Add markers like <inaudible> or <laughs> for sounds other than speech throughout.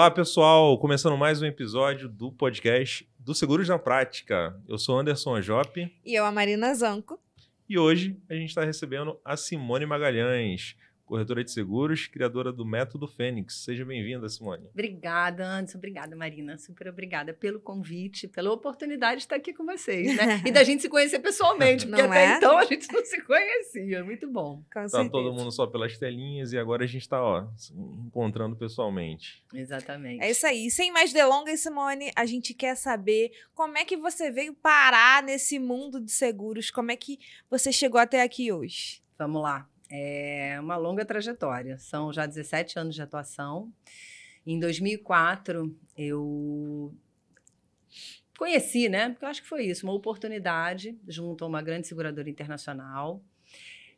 Olá, pessoal! Começando mais um episódio do podcast do Seguros na Prática. Eu sou Anderson Ajop. E eu, a Marina Zanco. E hoje a gente está recebendo a Simone Magalhães corretora de seguros, criadora do Método Fênix. Seja bem-vinda, Simone. Obrigada, Anderson. Obrigada, Marina. Super obrigada pelo convite, pela oportunidade de estar aqui com vocês, né? <laughs> E da gente se conhecer pessoalmente, porque não até é? então a gente não se conhecia. Muito bom. Com tá todo mundo só pelas telinhas e agora a gente está, ó, encontrando pessoalmente. Exatamente. É isso aí. Sem mais delongas, Simone, a gente quer saber como é que você veio parar nesse mundo de seguros, como é que você chegou até aqui hoje. Vamos lá. É uma longa trajetória. São já 17 anos de atuação. Em 2004, eu conheci, né? Porque eu acho que foi isso, uma oportunidade junto a uma grande seguradora internacional.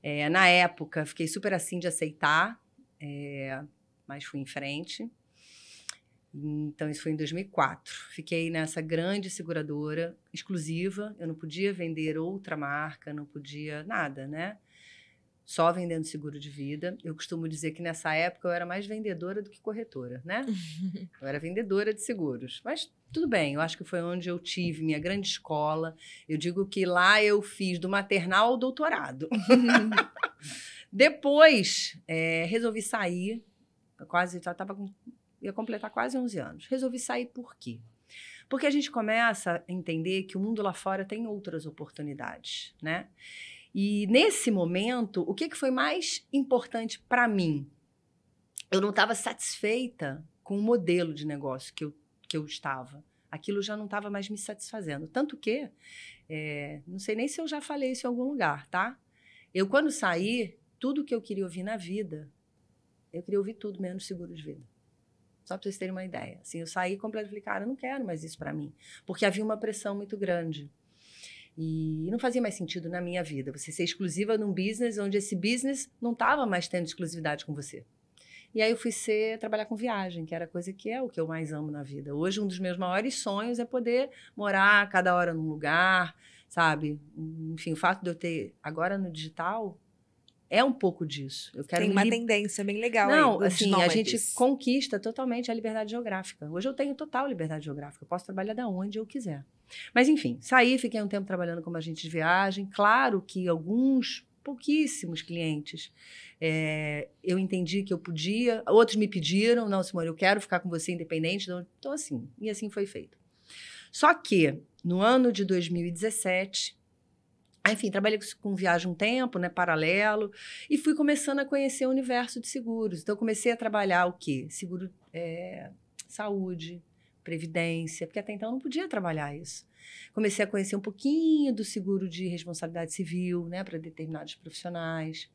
É, na época, fiquei super assim de aceitar, é, mas fui em frente. Então, isso foi em 2004. Fiquei nessa grande seguradora exclusiva. Eu não podia vender outra marca, não podia nada, né? Só vendendo seguro de vida. Eu costumo dizer que nessa época eu era mais vendedora do que corretora, né? <laughs> eu era vendedora de seguros. Mas tudo bem, eu acho que foi onde eu tive minha grande escola. Eu digo que lá eu fiz do maternal ao doutorado. <laughs> Depois, é, resolvi sair, quase, tava com, ia completar quase 11 anos. Resolvi sair por quê? Porque a gente começa a entender que o mundo lá fora tem outras oportunidades, né? E nesse momento, o que, que foi mais importante para mim? Eu não estava satisfeita com o modelo de negócio que eu, que eu estava. Aquilo já não estava mais me satisfazendo. Tanto que, é, não sei nem se eu já falei isso em algum lugar, tá? Eu, quando saí, tudo que eu queria ouvir na vida, eu queria ouvir tudo menos seguro de vida. Só para vocês terem uma ideia. Assim, eu saí completamente, falei, cara, eu não quero mais isso para mim. Porque havia uma pressão muito grande. E não fazia mais sentido na minha vida você ser exclusiva num business onde esse business não estava mais tendo exclusividade com você. E aí eu fui ser trabalhar com viagem, que era a coisa que é o que eu mais amo na vida. Hoje um dos meus maiores sonhos é poder morar cada hora num lugar, sabe? Enfim, o fato de eu ter agora no digital é um pouco disso. Eu quero Tem uma li... tendência bem legal Não, aí, assim, a gente conquista totalmente a liberdade geográfica. Hoje eu tenho total liberdade geográfica. Eu posso trabalhar da onde eu quiser. Mas, enfim, saí, fiquei um tempo trabalhando como agente de viagem. Claro que alguns, pouquíssimos clientes, é, eu entendi que eu podia, outros me pediram, não, Simone, eu quero ficar com você independente. Então, assim, e assim foi feito. Só que, no ano de 2017, enfim, trabalhei com viagem um tempo, né, paralelo, e fui começando a conhecer o universo de seguros. Então, comecei a trabalhar o quê? Seguro, é, saúde, previdência, porque até então eu não podia trabalhar isso. Comecei a conhecer um pouquinho do seguro de responsabilidade civil, né, para determinados profissionais.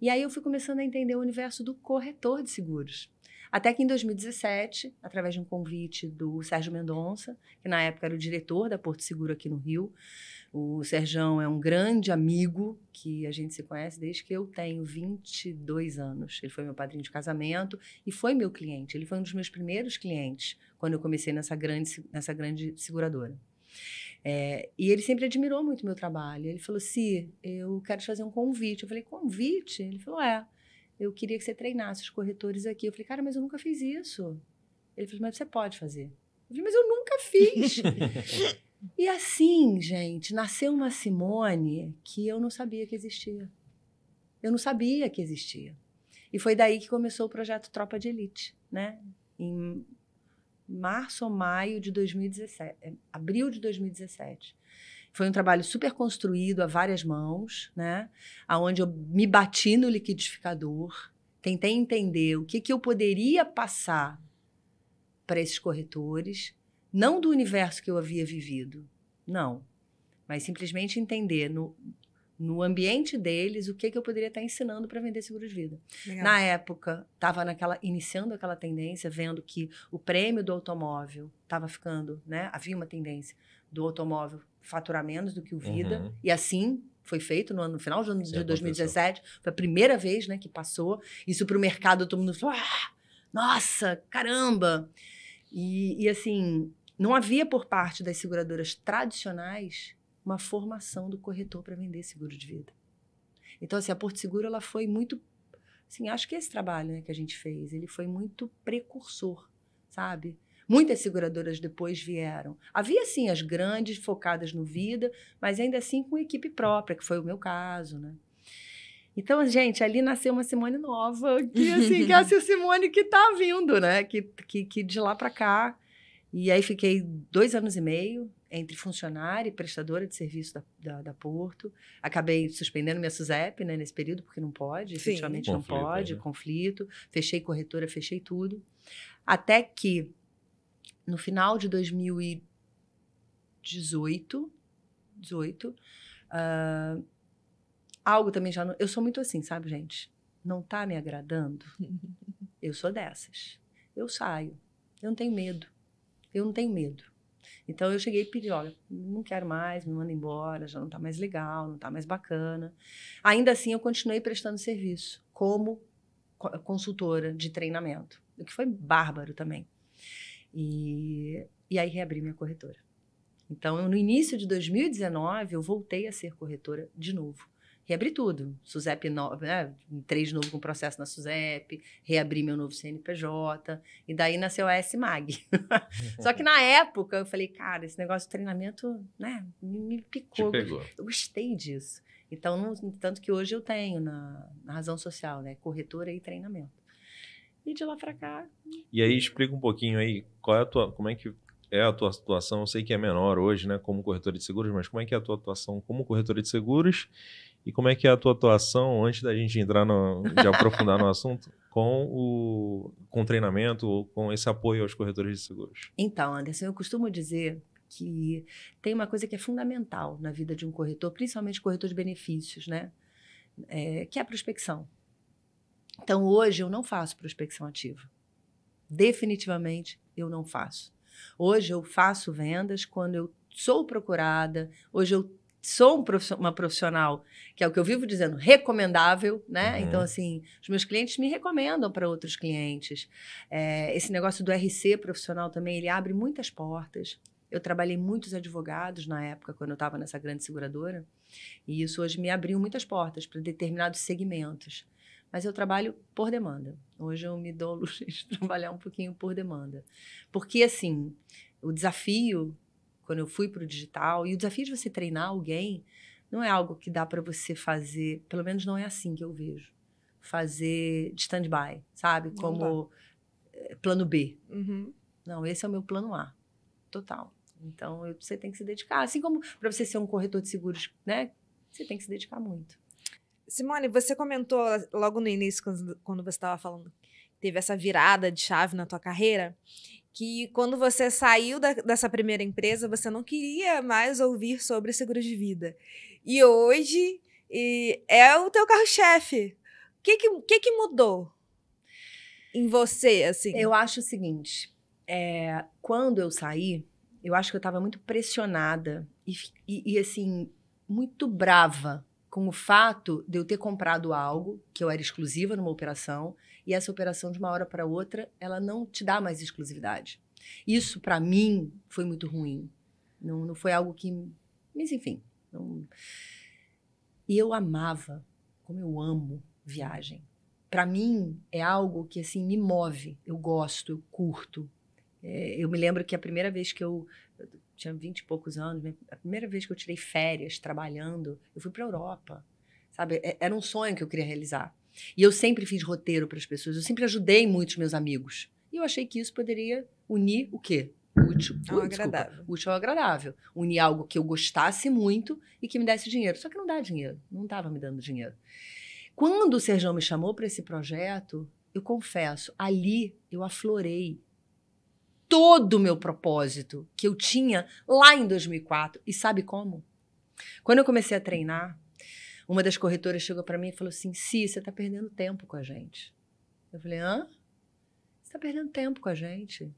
E aí eu fui começando a entender o universo do corretor de seguros. Até que em 2017, através de um convite do Sérgio Mendonça, que na época era o diretor da Porto Seguro aqui no Rio, o Serjão é um grande amigo que a gente se conhece desde que eu tenho 22 anos. Ele foi meu padrinho de casamento e foi meu cliente. Ele foi um dos meus primeiros clientes quando eu comecei nessa grande, nessa grande seguradora. É, e ele sempre admirou muito meu trabalho. Ele falou: Si, eu quero te fazer um convite. Eu falei: Convite? Ele falou: É, eu queria que você treinasse os corretores aqui. Eu falei: Cara, mas eu nunca fiz isso. Ele falou: Mas você pode fazer. Eu falei: Mas eu nunca fiz. <laughs> E assim, gente, nasceu uma Simone que eu não sabia que existia. Eu não sabia que existia. E foi daí que começou o projeto Tropa de Elite, né? Em março ou maio de 2017, é, abril de 2017. Foi um trabalho super construído a várias mãos, né? Aonde eu me bati no liquidificador, tentei entender o que, que eu poderia passar para esses corretores não do universo que eu havia vivido, não. Mas simplesmente entender no, no ambiente deles o que, que eu poderia estar ensinando para vender seguro de vida. Legal. Na época, estava naquela iniciando aquela tendência, vendo que o prêmio do automóvel estava ficando, né? Havia uma tendência do automóvel faturar menos do que o vida, uhum. e assim foi feito no, ano, no final do ano de 2017. Foi a primeira vez né, que passou. Isso para o mercado, todo mundo falou: ah, nossa, caramba! E, e assim, não havia por parte das seguradoras tradicionais uma formação do corretor para vender seguro de vida. Então, assim, a Porto Seguro ela foi muito, assim, acho que esse trabalho né, que a gente fez, ele foi muito precursor sabe? Muitas seguradoras depois vieram. Havia, sim, as grandes focadas no vida, mas ainda assim com equipe própria, que foi o meu caso, né? Então, gente, ali nasceu uma Simone nova, que assim, que é essa <laughs> Simone que tá vindo, né? Que, que, que de lá para cá. E aí fiquei dois anos e meio entre funcionária e prestadora de serviço da, da, da Porto. Acabei suspendendo minha SUSEP né, nesse período, porque não pode, Sim. efetivamente não Conflito, pode, né? conflito. Fechei corretora, fechei tudo. Até que, no final de 2018, 18, ah, algo também já. Não, eu sou muito assim, sabe, gente? Não tá me agradando? <laughs> Eu sou dessas. Eu saio. Eu não tenho medo. Eu não tenho medo. Então eu cheguei e pedi, olha, não quero mais, me manda embora, já não tá mais legal, não tá mais bacana. Ainda assim, eu continuei prestando serviço como co- consultora de treinamento, o que foi bárbaro também. E, e aí reabri minha corretora. Então, no início de 2019, eu voltei a ser corretora de novo. Reabri tudo. SUSEP, no, né? entrei de novo com processo na SUSEP, reabri meu novo CNPJ, e daí nasceu a S-MAG. <laughs> Só que na época eu falei, cara, esse negócio de treinamento, né, me, picou. pegou. Eu gostei disso. Então, não- tanto que hoje eu tenho na, na razão social, né, corretora e treinamento. E de lá pra cá, E aí explica um pouquinho aí qual é a tua, como é que é a tua atuação. Eu sei que é menor hoje, né, como corretora de seguros, mas como é que é a tua atuação como corretora de seguros e como é que é a tua atuação antes da gente entrar no, de aprofundar no assunto com o com treinamento ou com esse apoio aos corretores de seguros. Então, Anderson, eu costumo dizer que tem uma coisa que é fundamental na vida de um corretor, principalmente corretor de benefícios, né? É, que é a prospecção. Então, hoje eu não faço prospecção ativa. Definitivamente eu não faço. Hoje eu faço vendas quando eu sou procurada, hoje eu sou um uma profissional, que é o que eu vivo dizendo, recomendável, né? Uhum. Então, assim, os meus clientes me recomendam para outros clientes. É, esse negócio do RC profissional também, ele abre muitas portas. Eu trabalhei muitos advogados na época, quando eu estava nessa grande seguradora, e isso hoje me abriu muitas portas para determinados segmentos. Mas eu trabalho por demanda. Hoje eu me dou <laughs> luxo de trabalhar um pouquinho por demanda. Porque, assim, o desafio, quando eu fui para o digital, e o desafio de você treinar alguém, não é algo que dá para você fazer, pelo menos não é assim que eu vejo. Fazer de stand-by, sabe? Como eh, plano B. Uhum. Não, esse é o meu plano A, total. Então, eu- você tem que se dedicar. Assim como para você ser um corretor de seguros, né? Você tem que se dedicar muito. Simone, você comentou logo no início, quando, quando você estava falando, teve essa virada de chave na tua carreira, que quando você saiu da- dessa primeira empresa, você não queria mais ouvir sobre seguro de vida. E hoje e é o teu carro-chefe. O que que, que que mudou em você, assim? Eu acho o seguinte: é, quando eu saí, eu acho que eu estava muito pressionada e, e, e, assim, muito brava com o fato de eu ter comprado algo que eu era exclusiva numa operação e essa operação, de uma hora para outra, ela não te dá mais exclusividade. Isso, para mim, foi muito ruim. Não, não foi algo que. Mas, enfim. não- E eu amava, como eu amo viagem. Para mim, é algo que assim me move. Eu gosto, eu curto. É, eu me lembro que a primeira vez que eu, eu tinha vinte e poucos anos, né, a primeira vez que eu tirei férias trabalhando, eu fui para Europa. Sabe, É- era um sonho que eu queria realizar. E eu sempre fiz roteiro para as pessoas, eu sempre ajudei muitos meus amigos. E eu achei que isso poderia unir o quê? Útil, Ao desculpa, agradável. útil ao agradável. Unir algo que eu gostasse muito e que me desse dinheiro. Só que não dá dinheiro, não estava me dando dinheiro. Quando o Serjão me chamou para esse projeto, eu confesso, ali eu aflorei todo o meu propósito que eu tinha lá em 2004. E sabe como? Quando eu comecei a treinar, uma das corretoras chegou para mim e falou assim: Si, você está perdendo tempo com a gente. Eu falei: hã? Você está perdendo tempo com a gente.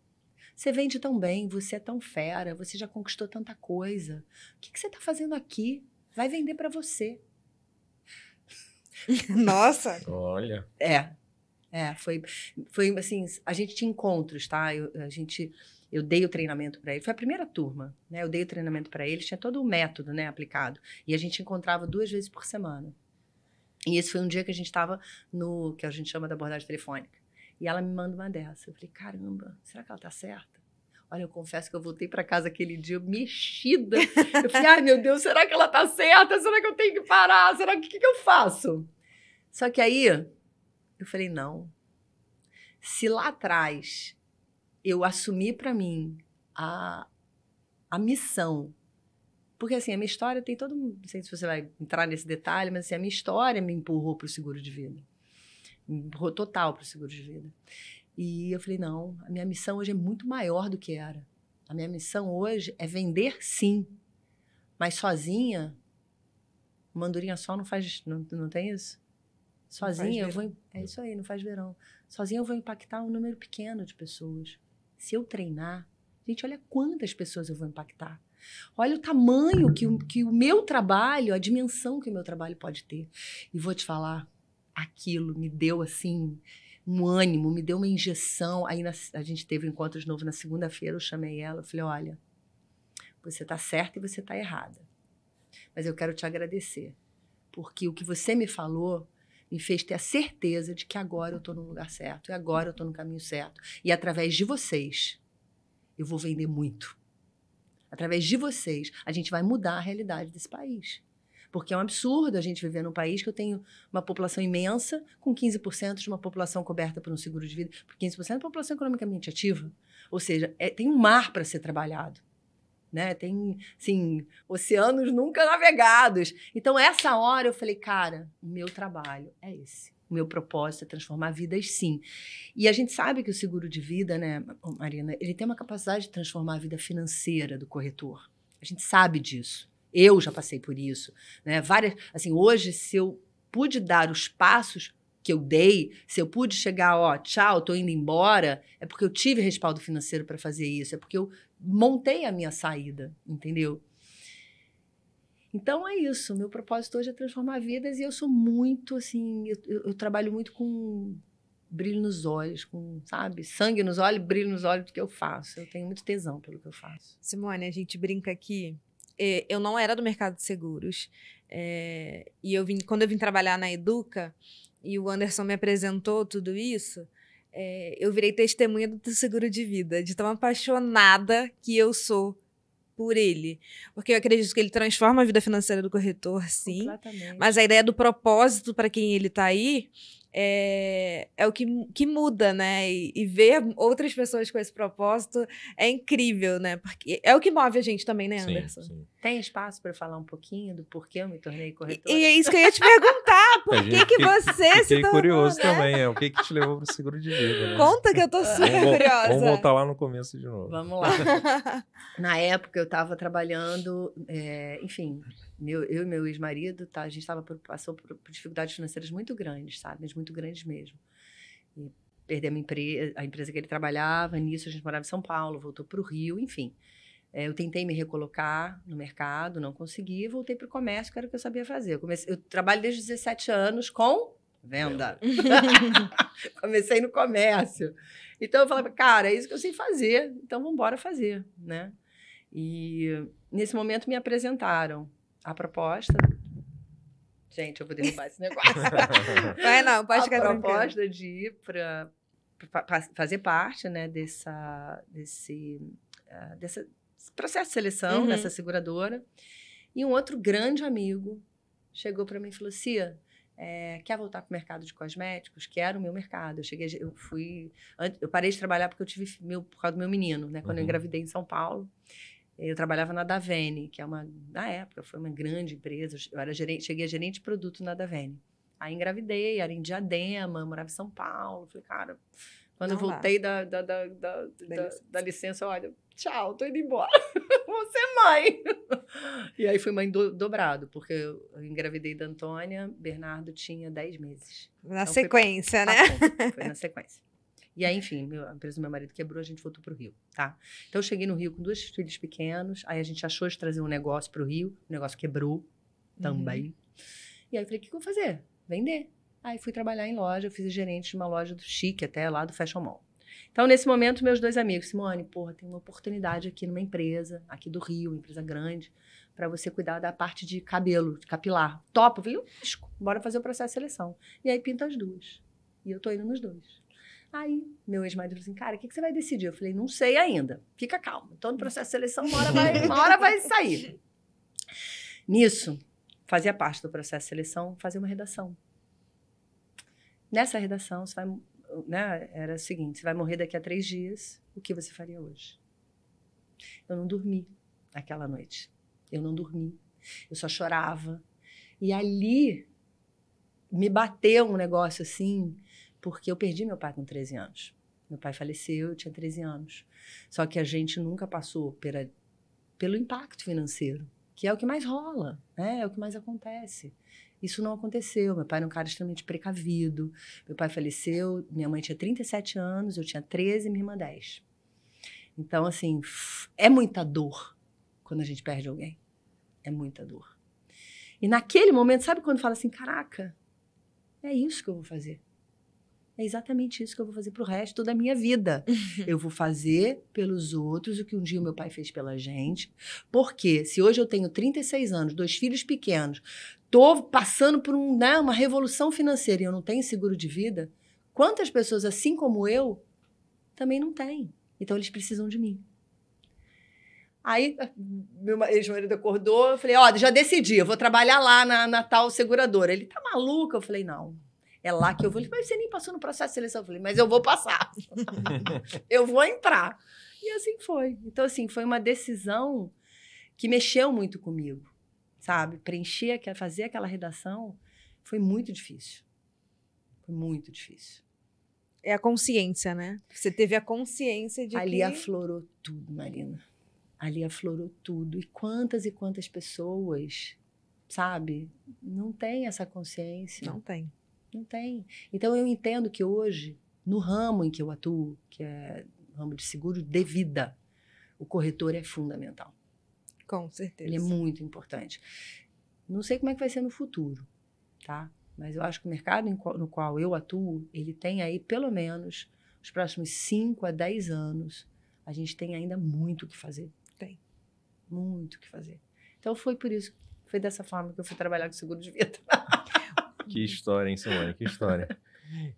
Você vende tão bem, você é tão fera, você já conquistou tanta coisa. O que, que você está fazendo aqui? Vai vender para você. <laughs> Nossa! Olha, É. É, foi, foi assim, a gente tinha encontros, tá? Eu, a gente, eu dei o treinamento para ele. Foi a primeira turma, né? Eu dei o treinamento para eles, tinha todo o método, né, aplicado. E a gente encontrava duas vezes por semana. E esse foi um dia que a gente estava no que a gente chama da abordagem telefônica. E ela me manda uma dessa. Eu falei, caramba, será que ela tá certa? Olha, eu confesso que eu voltei para casa aquele dia mexida. Eu falei, ai meu Deus, será que ela tá certa? Será que eu tenho que parar? Será que, que, que eu faço? Só que aí eu falei, não. Se lá atrás eu assumi para mim a, a missão porque, assim, a minha história tem todo. Não sei se você vai entrar nesse detalhe, mas assim, a minha história me empurrou para o seguro de vida. Me empurrou total para o seguro de vida. E eu falei: não, a minha missão hoje é muito maior do que era. A minha missão hoje é vender, sim. Mas sozinha, mandurinha só não faz. Não, não tem isso? Sozinha eu vou. É isso aí, não faz verão. Sozinha eu vou impactar um número pequeno de pessoas. Se eu treinar, gente, olha quantas pessoas eu vou impactar. Olha o tamanho que o, que o meu trabalho, a dimensão que o meu trabalho pode ter. E vou te falar, aquilo me deu assim um ânimo, me deu uma injeção. Aí na, a gente teve um encontro de novo na segunda-feira, eu chamei ela, eu falei: "Olha, você está certa e você está errada. Mas eu quero te agradecer, porque o que você me falou me fez ter a certeza de que agora eu estou no lugar certo, e agora eu estou no caminho certo. E através de vocês, eu vou vender muito através de vocês, a gente vai mudar a realidade desse país. Porque é um absurdo a gente viver num país que eu tenho uma população imensa, com 15% de uma população coberta por um seguro de vida, por 15% da população economicamente ativa. Ou seja, é, tem um mar para ser trabalhado. Né? Tem, assim, oceanos nunca navegados. Então, essa hora eu falei, cara, o meu trabalho é esse. O meu propósito é transformar vidas, sim. E a gente sabe que o seguro de vida, né, Marina, ele tem uma capacidade de transformar a vida financeira do corretor. A gente sabe disso. Eu já passei por isso, né? Várias, assim, hoje se eu pude dar os passos que eu dei, se eu pude chegar, ó, tchau, tô indo embora, é porque eu tive respaldo financeiro para fazer isso, é porque eu montei a minha saída, entendeu? Então é isso. Meu propósito hoje é transformar vidas e eu sou muito assim. Eu, eu, trabalho muito com brilho nos olhos, com, sabe, sangue nos olhos, brilho nos olhos do que eu faço. Eu tenho muito tesão pelo que eu faço. Simone, a gente brinca aqui. É, eu não era do mercado de seguros. É, e eu vim, quando eu vim trabalhar na Educa e o Anderson me apresentou tudo isso, é, eu virei testemunha do seguro de vida, de tão apaixonada que eu sou por ele. Porque eu acredito que ele transforma a vida financeira do corretor, sim. Mas a ideia do propósito para quem ele está aí é, é o que, que muda, né? E, e, ver outras pessoas com esse propósito é incrível, né? Porque é o que move a gente também, né, Anderson? Sim, sim. Tem espaço para falar um pouquinho do porquê eu me tornei corretora? E, e é isso que eu ia te perguntar. Por que, que você se tornou, curioso né? também. É, o que, que te levou para o seguro de vida? Né? Conta que eu tô super vamos, curiosa. Vamos voltar lá no começo de novo. Vamos lá. <laughs> Na época eu estava trabalhando, é, enfim, meu, eu e meu ex-marido, tá, a gente tava por, passou por, por, dificuldades financeiras muito grandes, sabe? Mas muito grandes mesmo. E perdemos a, empresa, a empresa que ele trabalhava, nisso a gente morava em São Paulo, voltou para o Rio, enfim. É, eu tentei me recolocar no mercado, não consegui, voltei para o comércio, que era o que eu sabia fazer. Eu, comecei, eu trabalho desde os 17 anos com venda. <laughs> Comecei no comércio. Então eu falava, cara, é isso que eu sei fazer, então vamos embora fazer, né? E nesse momento me apresentaram a proposta. Gente, eu vou derrubar esse negócio. <laughs> Vai não, pode ficar A proposta de ir para fazer parte né, dessa, desse, uh, desse processo de seleção, uhum. dessa seguradora. E um outro grande amigo chegou para mim e falou: Cia, é, quer voltar para o mercado de cosméticos? Que era o meu mercado. Eu cheguei, eu fui, eu parei de trabalhar porque eu tive meu por causa do meu menino, né? Quando uhum. eu engravidei em São Paulo, eu trabalhava na Davene, que é uma, na época, foi uma grande empresa. Eu era gerente, cheguei a gerente de produto na Davene. Aí engravidei, era em Diadema, morava em São Paulo. Falei, cara, quando Não eu voltei da, da, da, da, da, da licença, olha, tchau, tô indo embora. <laughs> Vou ser mãe. <laughs> E aí fui mãe do, dobrado, porque eu engravidei da Antônia, Bernardo tinha 10 meses. Na então, sequência, foi, né? <laughs> foi na sequência. E aí, enfim, meu, a empresa do meu marido quebrou, a gente voltou para o Rio, tá? Então, eu cheguei no Rio com dois filhos pequenos, aí a gente achou de trazer um negócio para o Rio, o negócio quebrou também. Uhum. E aí eu falei, o que, que eu vou fazer? Vender. Aí fui trabalhar em loja, eu fiz gerente de uma loja do chique até lá do Fashion Mall. Então, nesse momento, meus dois amigos, Simone, porra, tem uma oportunidade aqui numa empresa, aqui do Rio, uma empresa grande, para você cuidar da parte de cabelo, de capilar. Topo, eu falei, bora fazer o processo de seleção. E aí pinta as duas. E eu tô indo nos dois. Aí, meu ex-marido falou assim, cara, o que, que você vai decidir? Eu falei, não sei ainda. Fica calmo. Estou no processo de seleção, uma hora vai, <laughs> uma hora vai sair. Nisso, fazia parte do processo de seleção fazer uma redação. Nessa redação, você vai, né, era o seguinte: você vai morrer daqui a três dias, o que você faria hoje? Eu não dormi aquela noite. Eu não dormi. Eu só chorava. E ali me bateu um negócio assim, porque eu perdi meu pai com 13 anos. Meu pai faleceu, eu tinha 13 anos. Só que a gente nunca passou pela, pelo impacto financeiro, que é o que mais rola, né? é o que mais acontece. Isso não aconteceu. Meu pai era um cara extremamente precavido. Meu pai faleceu, minha mãe tinha 37 anos, eu tinha 13 e minha irmã 10. Então, assim, é muita dor quando a gente perde alguém. É muita dor. E naquele momento, sabe quando fala assim: caraca, é isso que eu vou fazer. É exatamente isso que eu vou fazer pro resto da minha vida. <laughs> eu vou fazer pelos outros o que um dia o meu pai fez pela gente. Porque se hoje eu tenho 36 anos, dois filhos pequenos, tô passando por um, né, uma revolução financeira e eu não tenho seguro de vida, quantas pessoas assim como eu também não têm? Então eles precisam de mim. Aí meu ex-marido acordou, eu falei, ó, oh, já decidi, eu vou trabalhar lá na, na tal seguradora. Ele tá maluco? Eu falei, não. É lá que eu vou. Ele mas você nem passou no processo de seleção. Eu falei, mas eu vou passar. <laughs> eu vou entrar. E assim foi. Então, assim, foi uma decisão que mexeu muito comigo, sabe? Preencher, fazer aquela redação foi muito difícil. Foi muito difícil. É a consciência, né? Você teve a consciência de Ali que... aflorou tudo, Marina. Ali aflorou tudo. E quantas e quantas pessoas, sabe, não tem essa consciência. Não tem. Não tem. Então eu entendo que hoje, no ramo em que eu atuo, que é ramo de seguro de vida, o corretor é fundamental. Com certeza. Ele é muito importante. Não sei como é que vai ser no futuro, tá? Mas eu acho que o mercado no qual eu atuo, ele tem aí pelo menos os próximos 5 a 10 anos, a gente tem ainda muito o que fazer. Tem. Muito o que fazer. Então foi por isso, foi dessa forma que eu fui trabalhar com seguro de vida. <laughs> Que história, hein, Simone? Que história.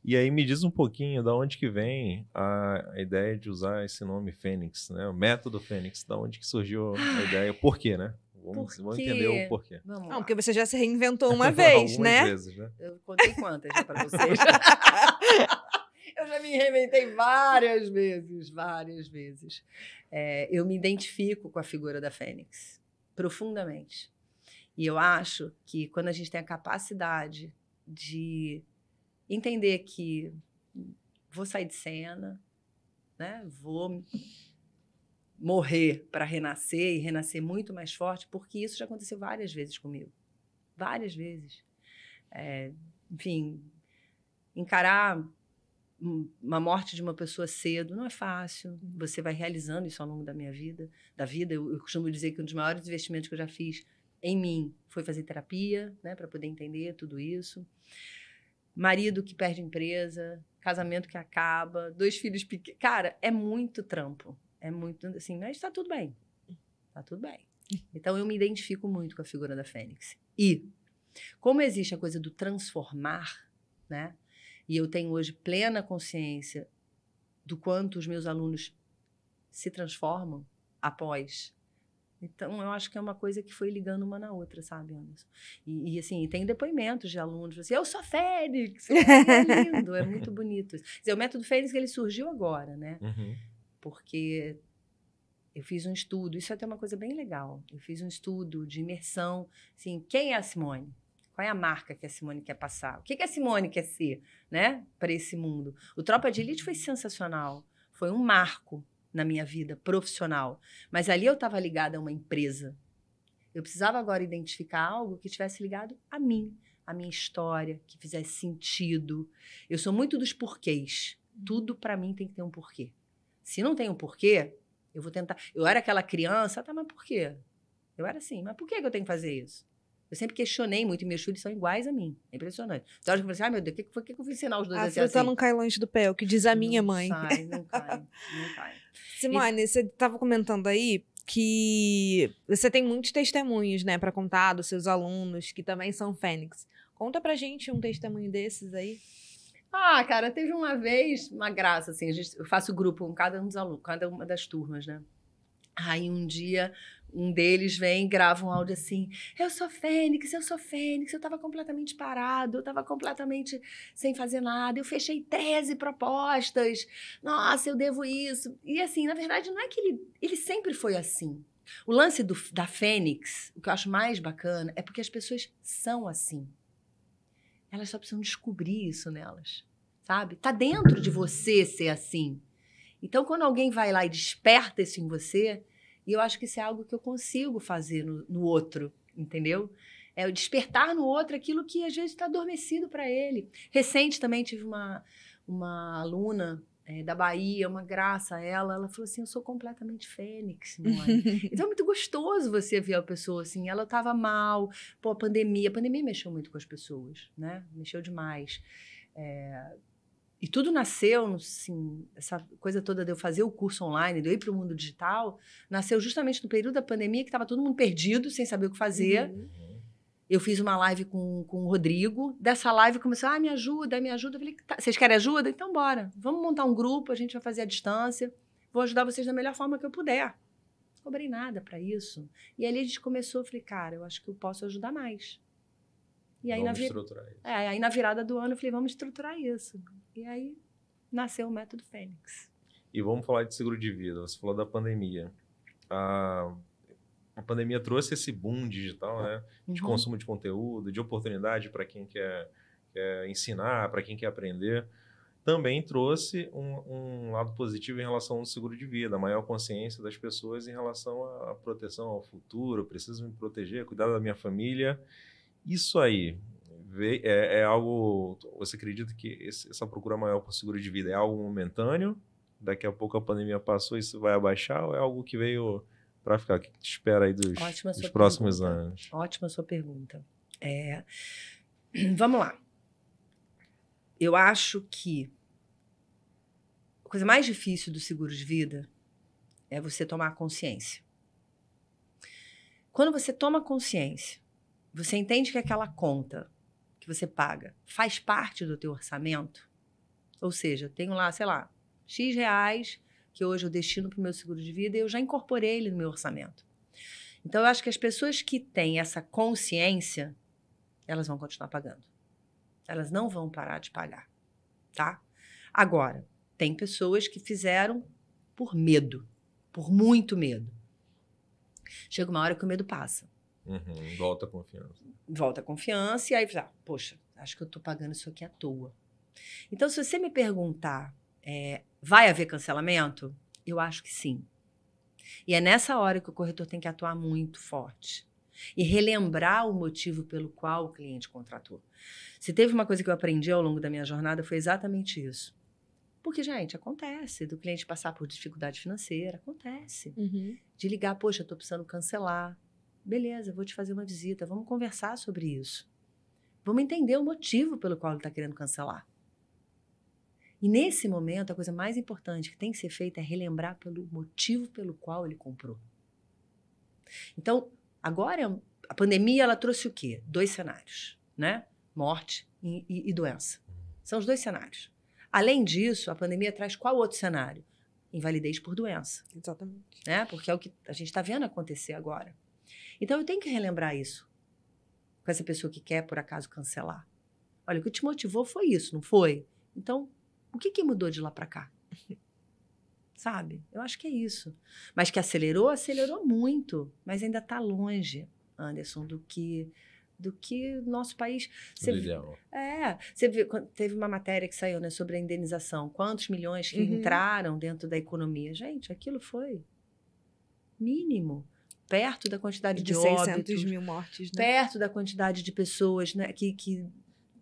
E aí me diz um pouquinho da onde que vem a, a ideia de usar esse nome Fênix, né? O método Fênix, da onde que surgiu a ideia, o porquê, né? Vamos, vamos entender o porquê. Vamos Não, porque você já se reinventou uma <laughs> vez, né? Vezes, né? Eu contei quantas já para vocês. <laughs> eu já me reinventei várias vezes, várias vezes. É, eu me identifico com a figura da Fênix, profundamente. E eu acho que quando a gente tem a capacidade de entender que vou sair de cena, né? Vou morrer para renascer e renascer muito mais forte, porque isso já aconteceu várias vezes comigo, várias vezes. É, enfim, encarar uma morte de uma pessoa cedo não é fácil. Você vai realizando isso ao longo da minha vida, da vida. Eu, eu costumo dizer que um dos maiores investimentos que eu já fiz em mim foi fazer terapia, né, para poder entender tudo isso. Marido que perde empresa, casamento que acaba, dois filhos pequenos. Cara, é muito trampo. É muito assim, mas está tudo bem. Está tudo bem. <laughs> Então eu me identifico muito com a figura da Fênix. E como existe a coisa do transformar, né? E eu tenho hoje plena consciência do quanto os meus alunos se transformam após então, eu acho que é uma coisa que foi ligando uma na outra, sabe, Anderson? E, e assim, tem depoimentos de alunos, assim, eu sou Fênix! É lindo, é muito <laughs> bonito. Dizer, o método Fênix, ele surgiu agora, né? Uhum. Porque eu fiz um estudo, isso é até uma coisa bem legal. Eu fiz um estudo de imersão, assim, quem é a Simone? Qual é a marca que a Simone quer passar? O que, que a Simone quer ser, né, para esse mundo? O Tropa de Elite foi sensacional. Foi um marco na minha vida profissional. Mas ali eu estava ligada a uma empresa. Eu precisava agora identificar algo que estivesse ligado a mim, a minha história, que fizesse sentido. Eu sou muito dos porquês. Tudo para mim tem que ter um porquê. Se não tem um porquê, eu vou tentar. Eu era aquela criança, tá, mas por quê? Eu era assim, mas por que eu tenho que fazer isso? Eu sempre questionei muito e meus filhos são iguais a mim. É impressionante. Então, eu falei assim, ai meu Deus, o que, que, que eu vou ensinar os dois a a ser assim? não cai longe do pé, o que diz a minha não mãe. Sai, não cai, <laughs> não cai. Simone, e... você estava comentando aí que você tem muitos testemunhos, né, para contar dos seus alunos que também são Fênix. Conta pra gente um testemunho desses aí. Ah, cara, teve uma vez, uma graça, assim, a gente, eu faço grupo com cada um dos alunos, cada uma das turmas, né? Aí um dia um deles vem e grava um áudio assim: Eu sou Fênix, eu sou Fênix, eu estava completamente parado, eu estava completamente sem fazer nada, eu fechei 13 propostas, nossa, eu devo isso. E assim, na verdade, não é que ele, ele sempre foi assim. O lance do, da Fênix, o que eu acho mais bacana, é porque as pessoas são assim. Elas só precisam descobrir isso nelas, sabe? Tá dentro de você ser assim. Então, quando alguém vai lá e desperta isso em você, e eu acho que isso é algo que eu consigo fazer no, no outro, entendeu? É o despertar no outro aquilo que às vezes está adormecido para ele. Recente também tive uma, uma aluna é, da Bahia, uma graça a ela. Ela falou assim: Eu sou completamente fênix, <laughs> então é muito gostoso você ver a pessoa assim. Ela estava mal, pô, a pandemia. A pandemia mexeu muito com as pessoas, né? Mexeu demais. É, e tudo nasceu, assim, essa coisa toda de eu fazer o curso online, de eu ir para o mundo digital, nasceu justamente no período da pandemia, que estava todo mundo perdido, sem saber o que fazer. Uhum. Eu fiz uma live com, com o Rodrigo. Dessa live começou, ah, me ajuda, me ajuda. Eu falei, tá, vocês querem ajuda? Então bora. Vamos montar um grupo, a gente vai fazer a distância. Vou ajudar vocês da melhor forma que eu puder. Não cobrei nada para isso. E ali a gente começou, eu falei, cara, eu acho que eu posso ajudar mais. E aí, vamos na estruturar isso. É, aí na virada do ano eu falei, vamos estruturar isso. E aí nasceu o método Fênix. E vamos falar de seguro de vida. Você falou da pandemia. A a pandemia trouxe esse boom digital, né? De uhum. consumo de conteúdo, de oportunidade para quem quer, quer ensinar, para quem quer aprender. Também trouxe um, um, lado positivo em relação ao seguro de vida, a maior consciência das pessoas em relação à proteção ao futuro. Preciso me proteger, cuidar da minha família. Isso aí é, é algo. Você acredita que esse, essa procura maior por seguro de vida é algo momentâneo? Daqui a pouco a pandemia passou, e isso vai abaixar? Ou é algo que veio para ficar? O que te espera aí dos, dos próximos pergunta. anos? Ótima sua pergunta. É... <clears throat> Vamos lá. Eu acho que a coisa mais difícil do seguro de vida é você tomar consciência. Quando você toma consciência, você entende que aquela conta que você paga faz parte do teu orçamento, ou seja, eu tenho lá, sei lá, X reais que hoje eu destino para o meu seguro de vida, e eu já incorporei ele no meu orçamento. Então, eu acho que as pessoas que têm essa consciência, elas vão continuar pagando. Elas não vão parar de pagar, tá? Agora, tem pessoas que fizeram por medo, por muito medo. Chega uma hora que o medo passa. Uhum, volta a confiança. Volta a confiança e aí, ah, poxa, acho que eu estou pagando isso aqui à toa. Então, se você me perguntar é, vai haver cancelamento? Eu acho que sim. E é nessa hora que o corretor tem que atuar muito forte e relembrar o motivo pelo qual o cliente contratou. Se teve uma coisa que eu aprendi ao longo da minha jornada foi exatamente isso. Porque, gente, acontece do cliente passar por dificuldade financeira, acontece. Uhum. De ligar, poxa, estou precisando cancelar. Beleza, vou te fazer uma visita, vamos conversar sobre isso. Vamos entender o motivo pelo qual ele está querendo cancelar. E nesse momento, a coisa mais importante que tem que ser feita é relembrar pelo motivo pelo qual ele comprou. Então, agora a pandemia ela trouxe o quê? Dois cenários, né? Morte e, e, e doença. São os dois cenários. Além disso, a pandemia traz qual outro cenário? Invalidez por doença. Exatamente. Né? Porque é o que a gente está vendo acontecer agora. Então, eu tenho que relembrar isso com essa pessoa que quer, por acaso, cancelar. Olha, o que te motivou foi isso, não foi? Então, o que, que mudou de lá para cá? <laughs> Sabe? Eu acho que é isso. Mas que acelerou, acelerou muito, mas ainda está longe, Anderson, do que do que nosso país. Você ideal. É, você viu, teve uma matéria que saiu né, sobre a indenização, quantos milhões que uhum. entraram dentro da economia. Gente, aquilo foi mínimo perto da quantidade de, de 600 óbitos, mil mortes, né? perto da quantidade de pessoas né, que, que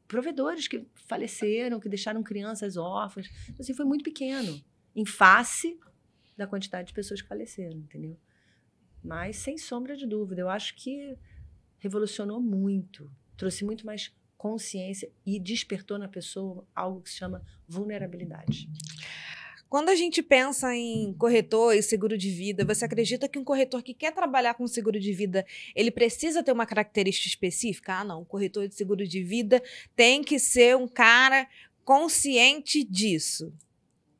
provedores que faleceram, que deixaram crianças órfãs. Então, assim, foi muito pequeno, em face da quantidade de pessoas que faleceram, entendeu? Mas, sem sombra de dúvida, eu acho que revolucionou muito, trouxe muito mais consciência e despertou na pessoa algo que se chama vulnerabilidade. Quando a gente pensa em corretor e seguro de vida, você acredita que um corretor que quer trabalhar com seguro de vida, ele precisa ter uma característica específica? Ah, não, o corretor de seguro de vida tem que ser um cara consciente disso?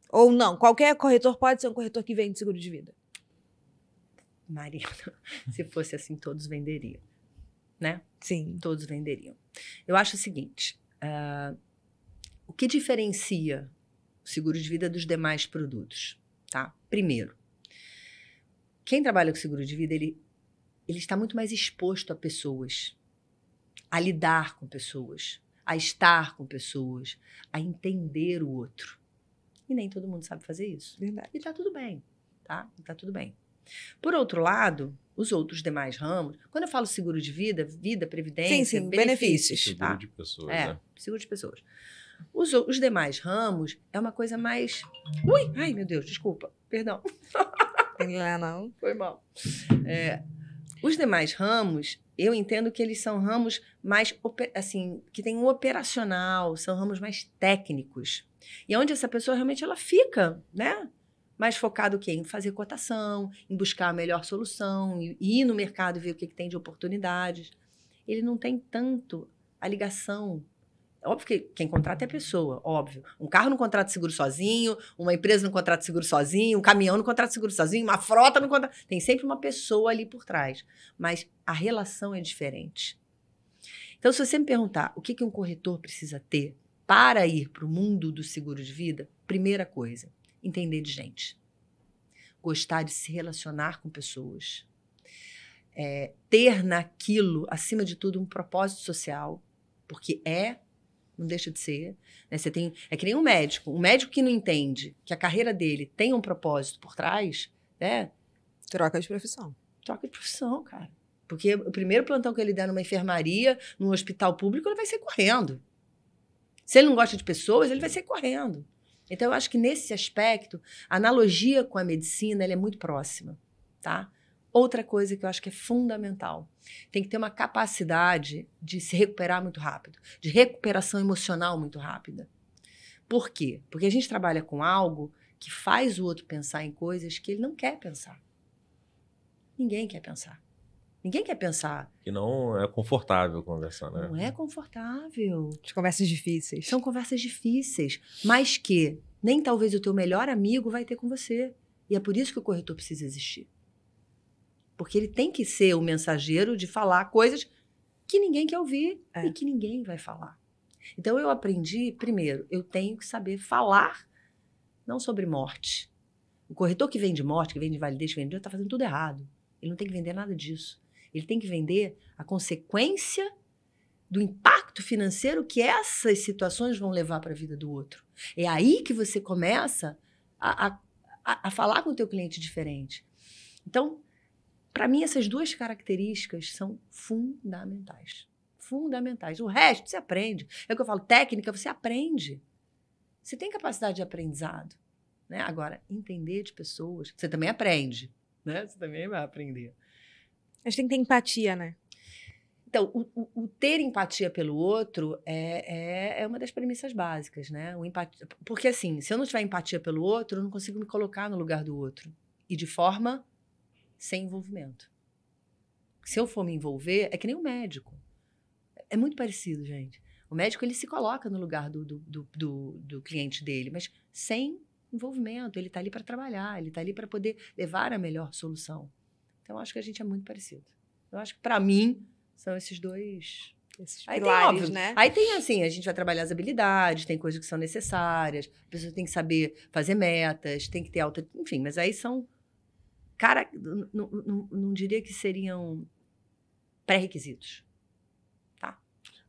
Ou não? Qualquer corretor pode ser um corretor que vende seguro de vida? Marina, <laughs> se fosse assim, todos venderiam. Né? Sim. Todos venderiam. Eu acho o seguinte: uh, o que diferencia seguro de vida dos demais produtos? Tá? Primeiro, quem trabalha com seguro de vida, ele, ele está muito mais exposto a pessoas, a lidar com pessoas, a estar com pessoas, a entender o outro. E nem todo mundo sabe fazer isso. Verdade. E tá tudo bem, tá? E tá tudo bem. Por outro lado, os outros demais ramos, quando eu falo seguro de vida, vida, previdência, sim, sim, benefícios. Seguro Tá? de pessoas, É, né? seguro de pessoas. Os, os demais ramos é uma coisa mais. Ui! Ai, meu Deus, desculpa. Perdão. <laughs> Não é não? Foi mal. É, os demais ramos, eu entendo que eles são ramos mais, assim, que tem um operacional, são ramos mais técnicos. E é onde essa pessoa realmente ela fica, né? Mais focado o quê? Em fazer cotação, em buscar a melhor solução, e e ir no mercado e ver o que, que tem de oportunidades. Ele não tem tanto a ligação. Óbvio que quem contrata é a pessoa, óbvio. Um carro não contrata seguro sozinho, uma empresa não contrata seguro sozinho, um caminhão não contrata seguro sozinho, uma frota não contrata. Tem sempre uma pessoa ali por trás. Mas a relação é diferente. Então, se você me perguntar o que, que um corretor precisa ter para ir para o mundo do seguro de vida, primeira coisa, entender de gente. Gostar de se relacionar com pessoas. É, ter naquilo, acima de tudo, um propósito social, porque é, não deixa de ser. né? Você tem, é que nem um médico. Um médico que não entende que a carreira dele tem um propósito por trás, né? Troca de profissão. troca de profissão, cara. Porque o primeiro plantão que ele der numa enfermaria, num hospital público, ele vai ser correndo. Se ele não gosta de pessoas, ele vai ser correndo. Então, eu acho que nesse aspecto, a analogia com a medicina é muito próxima, tá? Outra coisa que eu acho que é fundamental, tem que ter uma capacidade de se recuperar muito rápido, de recuperação emocional muito rápida. Por quê? Porque a gente trabalha com algo que faz o outro pensar em coisas que ele não quer pensar. Ninguém quer pensar. Ninguém quer pensar. Que não é confortável conversar, né? Não é confortável. De conversas difíceis. São conversas difíceis, mas que nem talvez o teu melhor amigo vai ter com você. E é por isso que o corretor precisa existir. Porque ele tem que ser o mensageiro de falar coisas que ninguém quer ouvir É. e que ninguém vai falar. Então eu aprendi, primeiro, eu tenho que saber falar não sobre morte. O corretor que vende morte, que vende validez, que vende, está fazendo tudo errado. Ele não tem que vender nada disso. Ele tem que vender a consequência do impacto financeiro que essas situações vão levar para a vida do outro. É aí que você começa a, a, a, falar com o teu cliente diferente. Então, para mim, essas duas características são fundamentais. Fundamentais. O resto você aprende. É o que eu falo, técnica você aprende. Você tem capacidade de aprendizado. Né? Agora, entender de pessoas, você também aprende. Né? Você também vai aprender. A gente tem que ter empatia, né? Então, o, o- o ter empatia pelo outro é, é, é uma das premissas básicas, né? O empatia, porque, assim, se eu não tiver empatia pelo outro, eu não consigo me colocar no lugar do outro. E de forma sem envolvimento. Se eu for me envolver, é que nem o médico. É muito parecido, gente. O médico, ele se coloca no lugar do, do, do, do- do cliente dele, mas sem envolvimento. Ele está ali para trabalhar, ele está ali para poder levar a melhor solução. Então, acho que a gente é muito parecido. Eu acho que, para mim, são esses dois. Esses Aí tem, pilares, óbvio, né? Aí tem assim, a gente vai trabalhar as habilidades, tem coisas que são necessárias, a pessoa tem que saber fazer metas, tem que ter alta. Enfim, mas aí são. Cara, não diria que seriam pré-requisitos.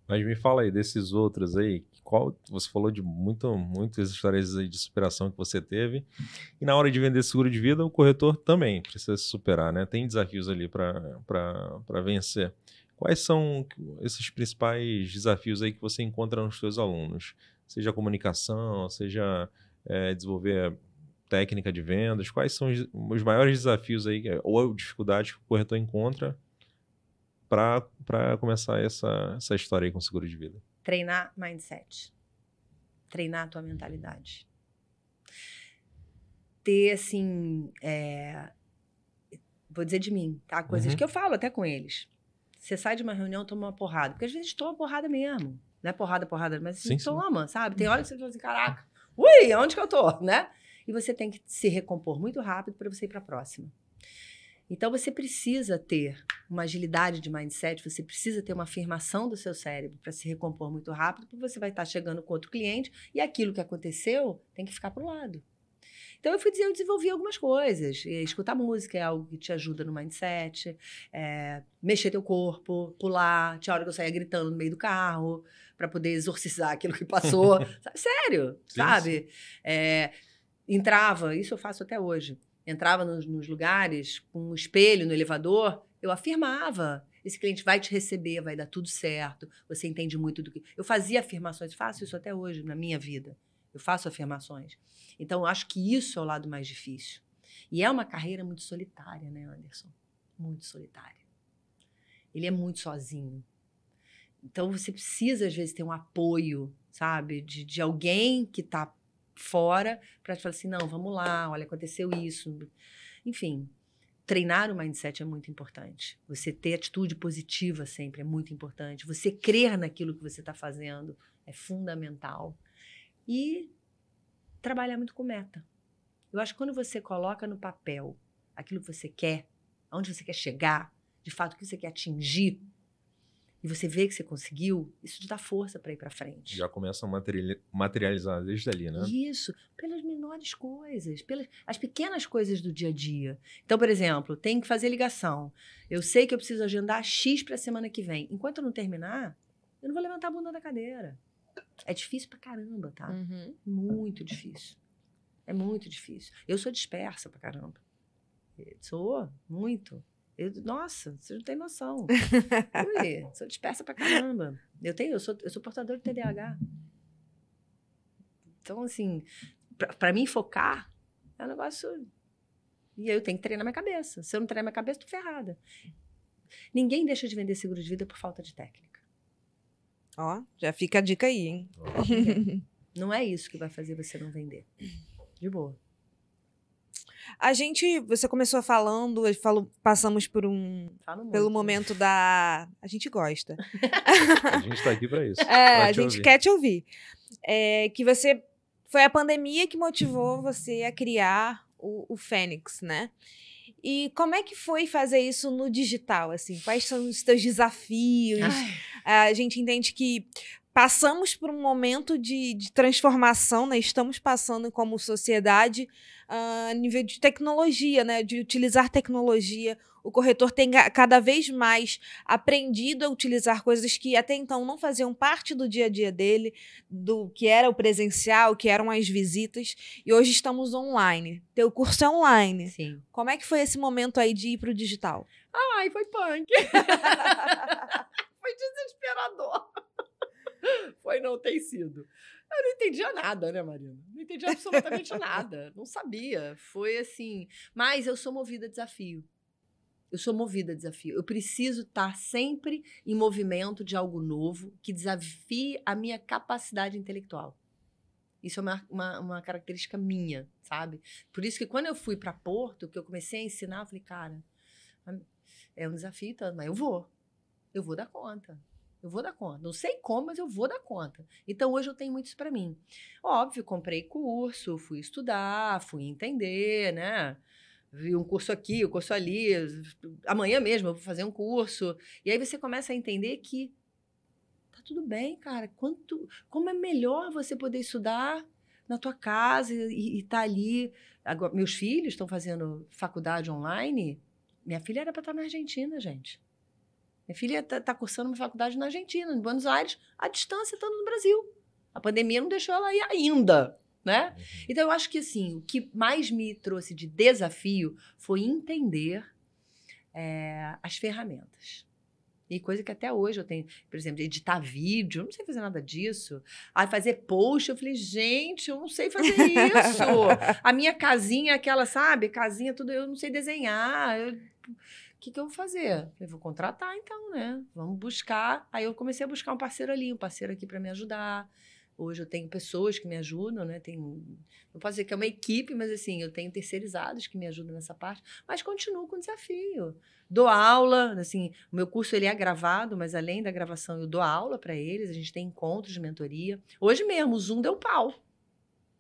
Mas me fala aí desses outros aí, qual você falou de muito, muitas histórias aí de superação que você teve. E na hora de vender seguro de vida, o corretor também precisa se superar, né? Tem desafios ali para vencer. Quais são esses principais desafios aí que você encontra nos seus alunos? Seja comunicação, seja é, desenvolver técnica de vendas, quais são os, os maiores desafios aí, ou dificuldades que o corretor encontra para começar essa, essa história aí com seguro de vida? Treinar mindset. Treinar a tua mentalidade. Ter, assim. é, Vou dizer de mim, tá? Coisas Uhum. que eu falo até com eles. Você sai de uma reunião, toma uma porrada. Porque às vezes toma porrada mesmo. Não é porrada, porrada, mas assim, Sim, sim. toma, sabe? Tem hora que você fala assim, caraca, ui, onde que eu tô, né? E você tem que se recompor muito rápido para você ir para a próxima. Então você precisa ter uma agilidade de mindset, você precisa ter uma afirmação do seu cérebro para se recompor muito rápido, porque você vai estar chegando com outro cliente e aquilo que aconteceu tem que ficar para o lado. Então eu fui dizer, eu desenvolvi algumas coisas. E escutar música é algo que te ajuda no mindset, é, mexer teu corpo, pular. Tinha hora que eu saía gritando no meio do carro para poder exorcizar aquilo que passou. <laughs> Sério, Sim, sabe? É, entrava, isso eu faço até hoje. Entrava nos, nos lugares com um espelho no elevador, eu afirmava. Esse cliente vai te receber, vai dar tudo certo. Você entende muito do que. Eu fazia afirmações, faço isso até hoje na minha vida. Eu faço afirmações. Então, eu acho que isso é o lado mais difícil. E é uma carreira muito solitária, né, Anderson? Muito solitária. Ele é muito sozinho. Então, você precisa, às vezes, ter um apoio, sabe? De, de alguém que está fora para te falar assim: não, vamos lá, olha, aconteceu isso. Enfim, treinar o mindset é muito importante. Você ter atitude positiva sempre é muito importante. Você crer naquilo que você está fazendo é fundamental. E trabalhar muito com meta. Eu acho que quando você coloca no papel aquilo que você quer, aonde você quer chegar, de fato o que você quer atingir, e você vê que você conseguiu, isso te dá força para ir para frente. Já começa a materiali- materializar desde ali, né? Isso, pelas menores coisas, pelas as pequenas coisas do dia a dia. Então, por exemplo, tem que fazer ligação. Eu sei que eu preciso agendar X para a semana que vem. Enquanto eu não terminar, eu não vou levantar a bunda da cadeira. É difícil pra caramba, tá? Uhum. Muito difícil. É muito difícil. Eu sou dispersa pra caramba. Eu Sou, muito. Eu- nossa, você não tem noção. <laughs> Ui, sou dispersa pra caramba. Eu tenho, eu sou, eu sou portador de TDAH. Então, assim, pra, pra mim focar é um negócio. E aí eu tenho que treinar minha cabeça. Se eu não treinar minha cabeça, tô ferrada. Ninguém deixa de vender seguro de vida por falta de técnica. Ó, já fica a dica aí, hein? <laughs> Não é isso que vai fazer você não vender. De boa. A gente, você começou falando, falou, passamos por um, Falo muito. pelo momento da, a gente gosta. <laughs> A gente tá aqui pra isso. É, pra a te gente ouvir. quer te ouvir. É, que você foi a pandemia que motivou você a criar o, o Fênix, né? E como é que foi fazer isso no digital, assim? Quais são os teus desafios? Ai, A gente entende que passamos por um momento de, de transformação, né? Estamos passando como sociedade ah, a nível de tecnologia, né? De utilizar tecnologia. O corretor tem cada vez mais aprendido a utilizar coisas que até então não faziam parte do dia a dia dele, do que era o presencial, que eram as visitas, e hoje estamos online. Teu curso é online. sim. Como é que foi esse momento aí de ir para o digital? Ai, foi punk. <laughs> foi desesperador. <laughs> Foi, não tem sido. Eu não entendia nada, né, Marina? Não entendia absolutamente <laughs> nada. Não sabia. Foi assim. Mas eu sou movida a desafio. Eu sou movida a desafio. Eu preciso estar sempre em movimento de algo novo que desafie a minha capacidade intelectual. Isso é uma, uma, uma característica minha, sabe? Por isso que quando eu fui para Porto, que eu comecei a ensinar, eu falei, cara, é um desafio tanto, mas eu vou. Eu vou dar conta. Eu vou dar conta. Não sei como, mas eu vou dar conta. Então hoje eu tenho muito isso para mim. Óbvio, comprei curso, fui estudar, fui entender, né? Vi um curso aqui, um curso ali. Amanhã mesmo eu vou fazer um curso. E aí você começa a entender que tá tudo bem, cara. Quanto, como é melhor você poder estudar na tua casa e estar ali. Agora, meus filhos estão fazendo faculdade online. Minha filha era para estar na Argentina, gente. Minha filha está cursando uma faculdade na Argentina, em Buenos Aires, à distância, estando no Brasil. A pandemia não deixou ela ir ainda, né? Então, eu acho que, assim, o que mais me trouxe de desafio foi entender é, as ferramentas. E coisa que até hoje eu tenho, por exemplo, editar vídeo, eu não sei fazer nada disso. Aí fazer post, eu falei, gente, eu não sei fazer isso. <laughs> A minha casinha, aquela, sabe? Casinha, tudo, eu não sei desenhar. Eu- que, que eu vou fazer? Falei, vou contratar então, né? Vamos buscar. Aí eu comecei a buscar um parceiro ali, um parceiro aqui para me ajudar. Hoje eu tenho pessoas que me ajudam, né? Tenho, não posso dizer que é uma equipe, mas assim, eu tenho terceirizados que me ajudam nessa parte, mas continuo com o desafio. Dou aula, assim, o meu curso ele é gravado, mas além da gravação eu dou aula para eles, a gente tem encontros de mentoria. Hoje mesmo o Zoom deu pau.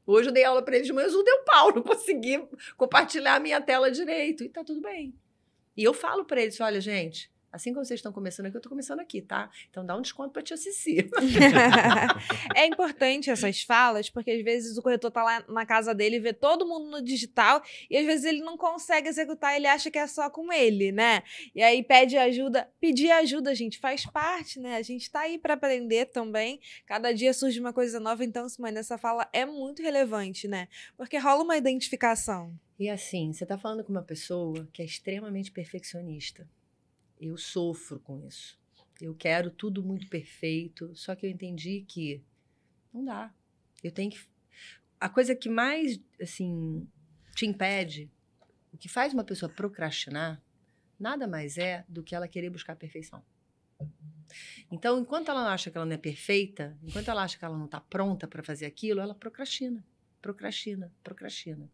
Hoje eu dei aula para eles, mas o Zoom deu pau, <laughs> não consegui compartilhar a minha tela direito e tá tudo bem. E eu falo para eles, olha, gente, Assim como vocês estão começando aqui, eu estou começando aqui, tá? Então dá um desconto para tia Cici. <laughs> é importante essas falas, porque às vezes o corretor está lá na casa dele e vê todo mundo no digital e às vezes ele não consegue executar, ele acha que é só com ele, né? E aí pede ajuda. Pedir ajuda, gente, faz parte, né? A gente está aí para aprender também. Cada dia surge uma coisa nova, então, Simone, essa fala é muito relevante, né? Porque rola uma identificação. E assim, você está falando com uma pessoa que é extremamente perfeccionista. Eu sofro com isso. Eu quero tudo muito perfeito, só que eu entendi que não dá. Eu tenho que a coisa que mais assim te impede, o que faz uma pessoa procrastinar, nada mais é do que ela querer buscar a perfeição. Então, enquanto ela acha que ela não é perfeita, enquanto ela acha que ela não está pronta para fazer aquilo, ela procrastina, procrastina, procrastina.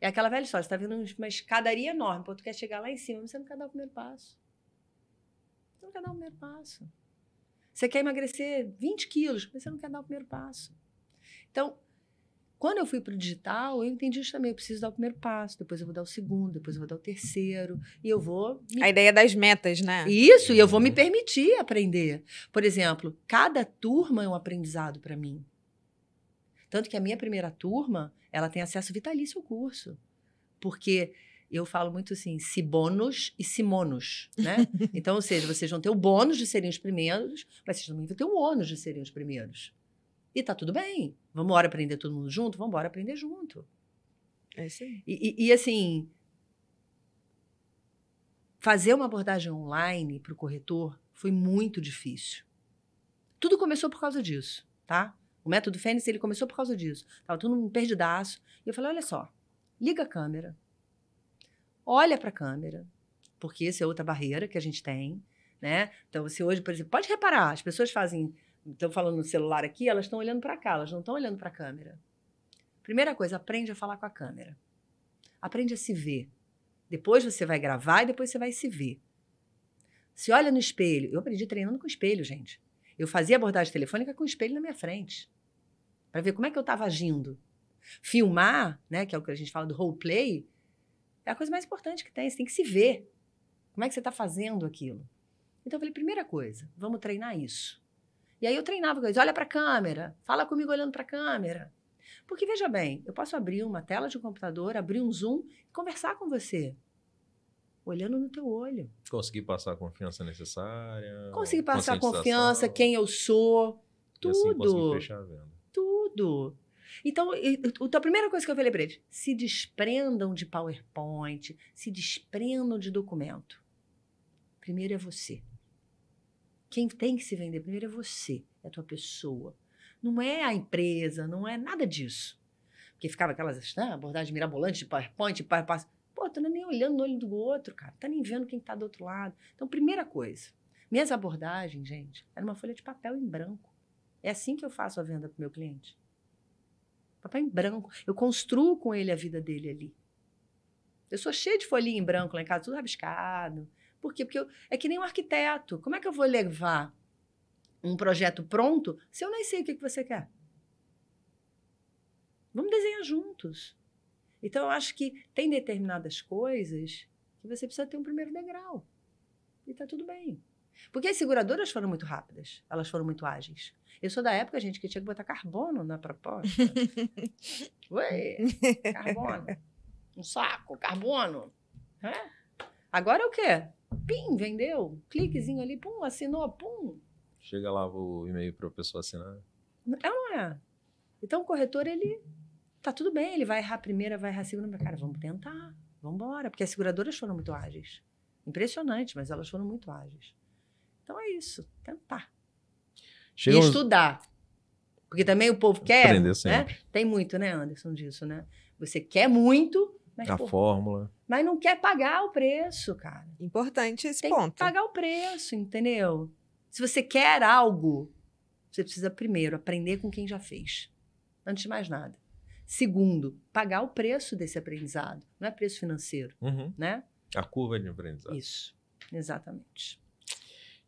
É aquela velha história, você está vendo uma escadaria enorme, pô, tu quer chegar lá em cima, mas você não quer dar o primeiro passo. Não quer dar o primeiro passo. Você quer emagrecer 20 quilos, mas você não quer dar o primeiro passo. Então, quando eu fui para o digital, eu entendi isso também. Eu preciso dar o primeiro passo, depois eu vou dar o segundo, depois eu vou dar o terceiro. E eu vou. Me... A ideia das metas, né? Isso, e eu vou me permitir aprender. Por exemplo, cada turma é um aprendizado para mim. Tanto que a minha primeira turma, ela tem acesso vitalício ao curso. Porque eu falo muito assim, se bônus e se monos, né? <laughs> Então, ou seja, vocês vão ter o bônus de serem os primeiros, mas vocês também vão ter o ônus de serem os primeiros. E tá tudo bem. Vamos embora aprender todo mundo junto? Vamos embora aprender junto. É isso aí. E, e, e assim, fazer uma abordagem online para o corretor foi muito difícil. Tudo começou por causa disso, tá? O método Fênix, ele começou por causa disso. Tava todo mundo perdidaço. E eu falei, olha só, liga a câmera, olha para a câmera, porque essa é outra barreira que a gente tem, né? Então, você hoje, por exemplo, pode reparar, as pessoas fazem, estão falando no celular aqui, elas estão olhando para cá, elas não estão olhando para a câmera. Primeira coisa, aprende a falar com a câmera. Aprende a se ver. Depois você vai gravar e depois você vai se ver. Se olha no espelho, eu aprendi treinando com espelho, gente. Eu fazia abordagem telefônica com o espelho na minha frente, para ver como é que eu estava agindo. Filmar, né, que é o que a gente fala do role play, é a coisa mais importante que tem. Você tem que se ver. Como é que você está fazendo aquilo? Então eu falei, primeira coisa, vamos treinar isso. E aí eu treinava eles, olha para a câmera, fala comigo olhando para a câmera. Porque veja bem, eu posso abrir uma tela de um computador, abrir um Zoom e conversar com você. Olhando no teu olho. Conseguir passar a confiança necessária. Conseguir passar a confiança, quem eu sou. Tudo. E assim conseguir fechar a venda. Tudo. Então, a primeira coisa que eu falei para eles, se desprendam de PowerPoint, se desprendam de documento. Primeiro é você. Quem tem que se vender primeiro é você, é a tua pessoa. Não é a empresa, não é nada disso. Porque ficava aquelas né, abordagens mirabolantes de PowerPoint, PowerPoint. Pô, não é nem olhando no olho do outro, cara. Tá nem vendo quem tá do outro lado. Então, primeira coisa. Minhas abordagens, gente, era uma folha de papel em branco. É assim que eu faço a venda pro meu cliente. Papel em branco. Eu construo com ele a vida dele ali. Eu sou cheia de folhinha em branco lá em casa, tudo rabiscado. Por quê? Porque eu, é que nem um arquiteto. Como é que eu vou levar um projeto pronto se eu nem sei o que, que você quer? Vamos desenhar juntos. Então, eu acho que tem determinadas coisas que você precisa ter um primeiro degrau. E tá tudo bem. Porque as seguradoras foram muito rápidas, elas foram muito ágeis. Eu sou da época, gente, que tinha que botar carbono na proposta. <laughs> Ué, carbono. Um saco, carbono. É? Agora é o quê? Pim, vendeu. Cliquezinho ali, pum, assinou, pum. Chega lá o e-mail para a pessoa assinar. É ou não é? Então o corretor, ele tá tudo bem, ele vai errar a primeira, vai errar a segunda, cara, vamos tentar, vamos embora, porque as seguradoras foram muito ágeis. Impressionante, mas elas foram muito ágeis. Então é isso, tentar. E estudar. Porque também o povo quer. Aprender sempre. Né? Tem muito, né, Anderson, disso, né? Você quer muito, mas. A pô, fórmula. Mas não quer pagar o preço, cara. Importante esse Tem ponto. Que pagar o preço, entendeu? Se você quer algo, você precisa, primeiro, aprender com quem já fez. Antes de mais nada. Segundo, pagar o preço desse aprendizado. Não é preço financeiro, Uhum. né? A curva de aprendizado. Isso. Exatamente.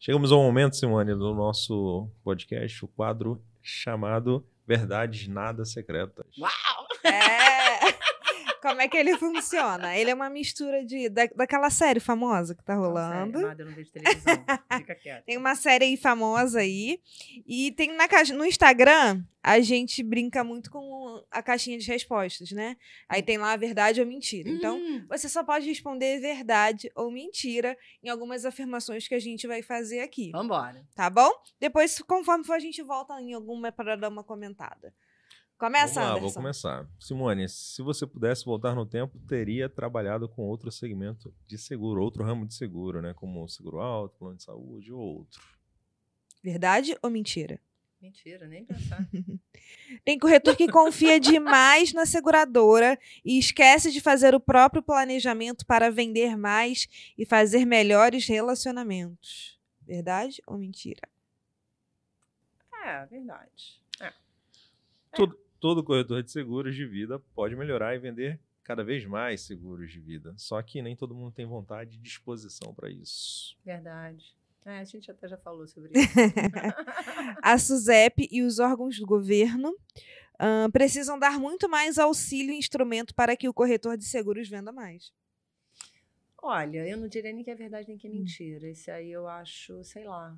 Chegamos ao momento, Simone, do nosso podcast, o quadro chamado Verdades Nada Secretas. Uau! É. Como é que ele funciona? Ele é uma mistura de da, daquela série famosa que tá rolando. Não, sério, amada, eu não vejo televisão. Fica quieto. Tem uma série aí famosa aí. E tem na caixa, no Instagram, a gente brinca muito com a caixinha de respostas, né? Aí tem lá a verdade ou mentira. Então, Hum, você só pode responder verdade ou mentira em algumas afirmações que a gente vai fazer aqui, vambora. tá bom? Depois, conforme for, a gente volta em alguma para dar uma comentada. Começa, Vamos lá, Anderson. vou começar. Simone, se você pudesse voltar no tempo, teria trabalhado com outro segmento de seguro, outro ramo de seguro, né? Como seguro alto, plano de saúde ou outro. Verdade ou mentira? Mentira, nem pensar. <laughs> Tem corretor que confia demais na seguradora e esquece de fazer o próprio planejamento para vender mais e fazer melhores relacionamentos. Verdade ou mentira? É, verdade. É. Todo corretor de seguros de vida pode melhorar e vender cada vez mais seguros de vida. Só que nem todo mundo tem vontade e disposição para isso. Verdade. É, a gente até já falou sobre <laughs> isso. A SUSEP e os órgãos do governo ahn, precisam dar muito mais auxílio e instrumento para que o corretor de seguros venda mais. Olha, eu não diria nem que é verdade nem que é mentira. Esse aí eu acho, sei lá.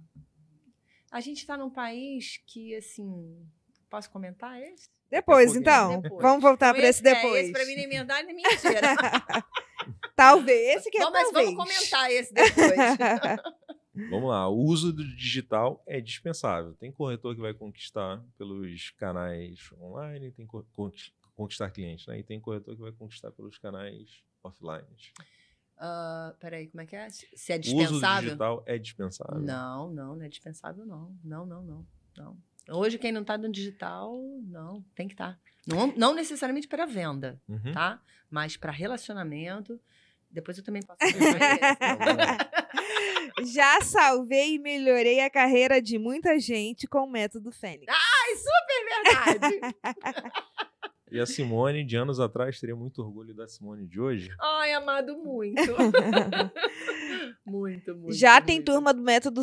A gente está num país que, assim. Posso comentar esse? Depois, então. depois. Vamos voltar Então, para esse é, depois. esse pra mim nem é verdade nem mentira. <laughs> Talvez. Esse que é Vamos, mas talvez. vamos comentar esse depois. <laughs> Vamos lá, o uso do digital é dispensável. Tem corretor que vai conquistar pelos canais online, tem co- conquis- conquistar clientes, né? E tem corretor que vai conquistar pelos canais offline. Ah, peraí, como é que é? Se é O uso do dispensável? digital é dispensável. Não, não, não é dispensável, não. Não, não, não. não. Hoje, quem não está no digital, não, tem que estar. Não, não necessariamente para venda, Uhum. tá? Mas para relacionamento. Depois eu também posso. <laughs> Já salvei e melhorei a carreira de muita gente com o método Fênix. Ai, super verdade! <laughs> E a Simone, de anos atrás, teria muito orgulho da Simone de hoje. Ai, amado, muito. <laughs> muito, muito. Já tem muito. turma do método,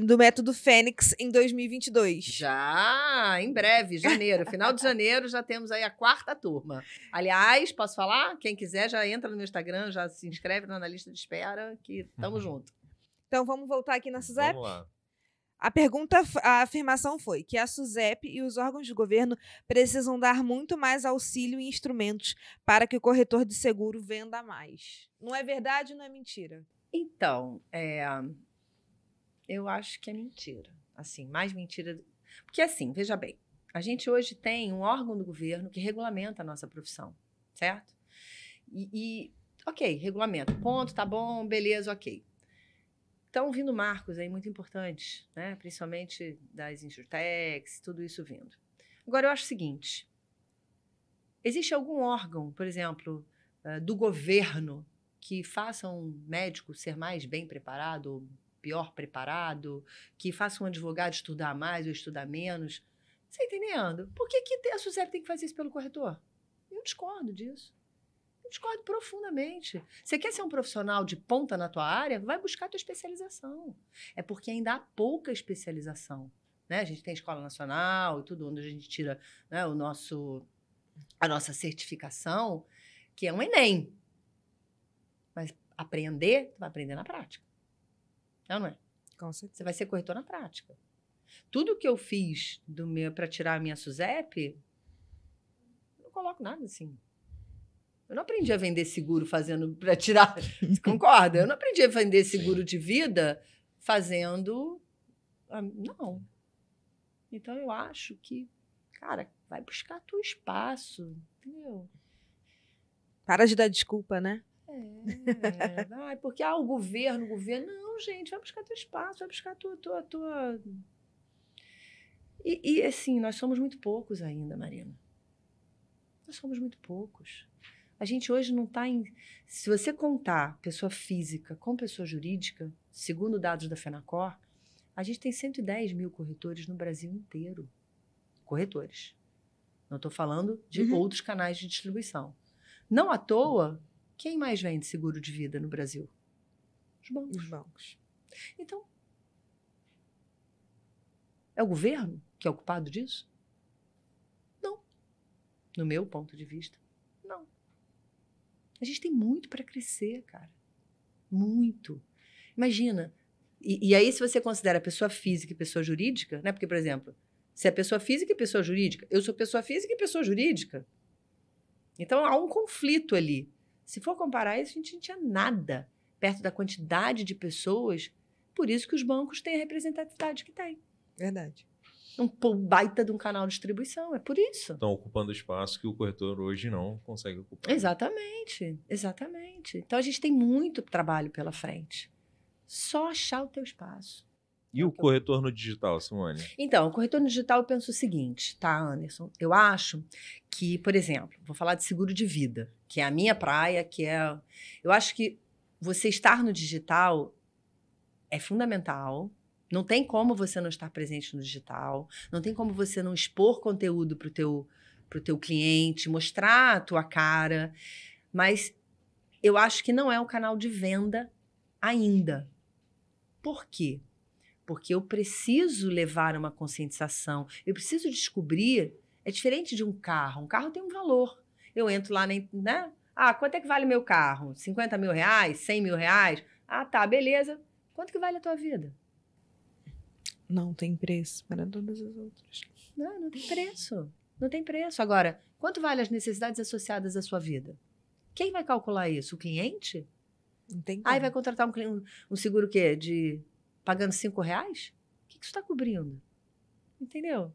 do método Fênix em 2022. Já, em breve, janeiro. Final de janeiro já temos aí a quarta turma. Aliás, posso falar? Quem quiser já entra no meu Instagram, já se inscreve na lista de espera, que tamo junto. Então vamos voltar aqui na SUSEP? Vamos lá. A pergunta, a afirmação foi que a SUSEP e os órgãos de governo precisam dar muito mais auxílio e instrumentos para que o corretor de seguro venda mais. Não é verdade, não é mentira. Então, é, eu acho que é mentira. Assim, mais mentira. Porque assim, veja bem, a gente hoje tem um órgão do governo que regulamenta a nossa profissão, certo? E, e, ok, regulamenta, ponto, tá bom, beleza, ok. Estão vindo marcos aí muito importantes, né? Principalmente das insurtechs, tudo isso vindo. Agora, eu acho o seguinte: existe algum órgão, por exemplo, eh, do governo que faça um médico ser mais bem preparado ou pior preparado, que faça um advogado estudar mais ou estudar menos. Você tá entendendo? Por que, que a SUSEP tem que fazer isso pelo corretor? Eu discordo disso. Eu discordo profundamente. Você quer ser um profissional de ponta na tua área? Vai buscar a tua especialização. É porque ainda há pouca especialização. Né? A gente tem escola nacional e tudo, onde a gente tira né, o nosso, a nossa certificação, que é um Enem. Mas aprender, tu vai aprender na prática. Não, não é? Com certeza. Você vai ser corretor na prática. Tudo que eu fiz do meu para tirar a minha SUSEP, eu não coloco nada assim. Eu não aprendi a vender seguro fazendo para tirar. <laughs> Concorda? Eu não aprendi a vender seguro de vida fazendo. Não. Então eu acho que, cara, vai buscar teu espaço, entendeu? Para de dar desculpa, né? É, vai, porque ah, o governo, o governo. Não, gente, vai buscar teu espaço, vai buscar a tua. tua, tua... E, e, assim, nós somos muito poucos ainda, Marina. Nós somos muito poucos. A gente hoje não está em. Se você contar pessoa física com pessoa jurídica, segundo dados da FENACOR, A gente tem 110 mil corretores no Brasil inteiro. Corretores. Não estou falando de Uhum. outros canais de distribuição. Não à toa, quem mais vende seguro de vida no Brasil? Os bancos. Os bancos. Então, é o governo que é o culpado disso? Não. No meu ponto de vista. A gente tem muito para crescer, cara. Muito. Imagina. E, e aí, se você considera pessoa física e pessoa jurídica, né? Porque, por exemplo, se é pessoa física e pessoa jurídica, eu sou pessoa física e pessoa jurídica. Então há um conflito ali. Se for comparar isso, a gente não tinha nada perto da quantidade de pessoas. Por isso que os bancos têm a representatividade que têm. Verdade. Um baita de um canal de distribuição. É por isso. Estão ocupando espaço que o corretor hoje não consegue ocupar. Exatamente, exatamente. Então a gente tem muito trabalho pela frente. Só achar o teu espaço. E o corretor no digital, Simone? Então, o corretor no digital eu penso o seguinte, tá, Anderson? Eu acho que, por exemplo, vou falar de seguro de vida, que é a minha praia, que é. Eu acho que você estar no digital é fundamental. Não tem como você não estar presente no digital. Não tem como você não expor conteúdo para o teu, pro teu cliente, mostrar a tua cara. Mas eu acho que não é o canal de venda ainda. Por quê? Porque eu preciso levar uma conscientização, eu preciso descobrir. É diferente de um carro. Um carro tem um valor. Eu entro lá, na, né? Ah, quanto é que vale meu carro? 50 mil reais? 100 mil reais? Ah, tá, beleza. Quanto que vale a tua vida? Não tem preço para todas as outras. Não, não tem preço. Não tem preço. Agora, quanto vale as necessidades associadas à sua vida? Quem vai calcular isso? O cliente? Não tem Aí como. vai contratar um, um- um seguro que de pagando cinco reais? O que, que isso está cobrindo? Entendeu?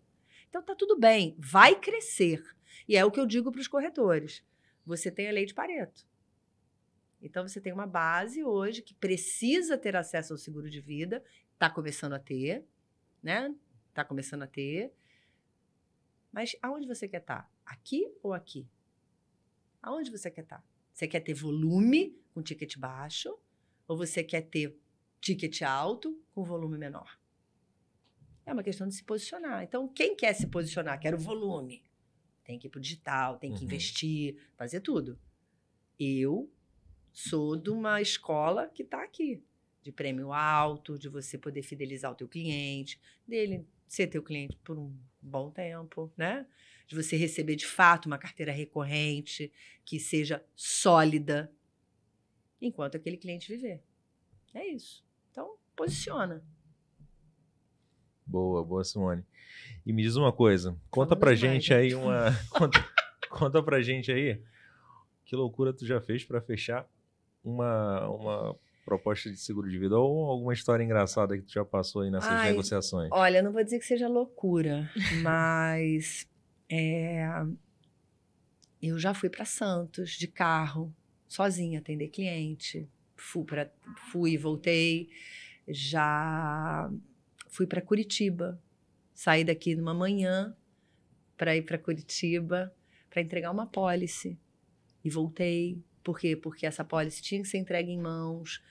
Então tá tudo bem, vai crescer. E é o que eu digo para os corretores. Você tem a lei de Pareto. Então você tem uma base hoje que precisa ter acesso ao seguro de vida, está começando a ter, né? Está começando a ter. Mas aonde você quer estar? Aqui ou aqui? Aonde você quer estar? Você quer ter volume com ticket baixo ou você quer ter ticket alto com volume menor? É uma questão de se posicionar. Então, quem quer se posicionar, quer o volume, tem que ir para o digital, tem que Uhum. investir, fazer tudo. Eu sou de uma escola que está aqui, de prêmio alto, de você poder fidelizar o teu cliente, dele ser teu cliente por um bom tempo, né? De você receber de fato uma carteira recorrente que seja sólida, enquanto aquele cliente viver. É isso. Então, posiciona. Boa, boa, Simone. E me diz uma coisa, conta Falamos pra demais, gente né? aí uma. <laughs> conta, conta pra gente aí que loucura tu já fez pra fechar uma, uma proposta de seguro de vida ou alguma história engraçada que tu já passou aí nessas Ai, negociações. Olha, não vou dizer que seja loucura, <laughs> mas é, eu já fui para Santos de carro, sozinha, atender cliente. Fui, pra, fui e voltei. Já fui para Curitiba. Saí daqui numa manhã para ir para Curitiba para entregar uma pólice. E voltei. Por quê? Porque essa pólice tinha que ser entregue em mãos.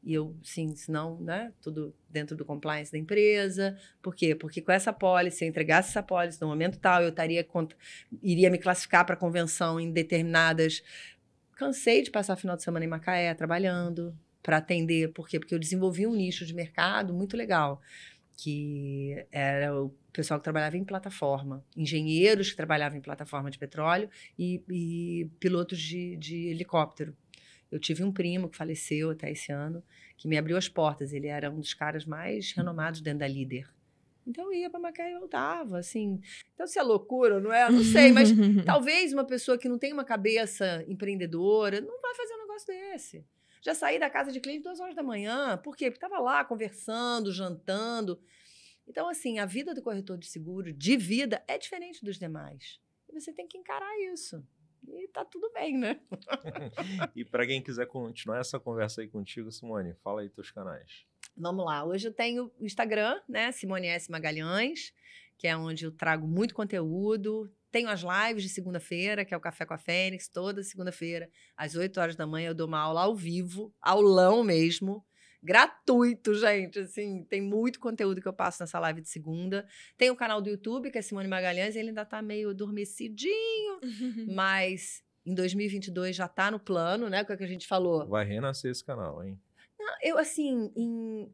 E eu, sim, senão, né? Tudo dentro do compliance da empresa. Por quê? Porque com essa pólice, se eu entregasse essa pólice no momento tal, eu estaria iria me classificar para convenção em determinadas. Cansei de passar final de semana em Macaé trabalhando para atender. Por quê? Porque eu desenvolvi um nicho de mercado muito legal, que era o pessoal que trabalhava em plataforma, engenheiros que trabalhavam em plataforma de petróleo e, e pilotos de, de helicóptero. Eu tive um primo que faleceu até esse ano, que me abriu as portas. Ele era um dos caras mais renomados dentro da líder. Então eu ia para Macaé e voltava, assim. Então se é loucura ou não é, eu não sei, mas <laughs> talvez uma pessoa que não tem uma cabeça empreendedora não vai fazer um negócio desse. Já saí da casa de cliente duas horas da manhã. Por quê? Porque estava lá conversando, jantando. Então, assim, a vida do corretor de seguro, de vida, é diferente dos demais. E você tem que encarar isso. E tá tudo bem, né? <laughs> E pra quem quiser continuar essa conversa aí contigo, Simone, fala aí teus canais. Vamos lá. Hoje eu tenho o Instagram, né? Simone S. Magalhães, que é onde eu trago muito conteúdo. Tenho as lives de segunda-feira, que é o Café com a Fênix, toda segunda-feira, às 8 horas da manhã, eu dou uma aula ao vivo, aulão mesmo, gratuito, gente. Assim, tem muito conteúdo que eu passo nessa live de segunda. Tem o canal do YouTube, que é Simone Magalhães, ele ainda tá meio adormecidinho, <laughs> mas em 2022 já tá no plano, né? O que a gente falou. Vai renascer esse canal, hein? Não, eu, assim, em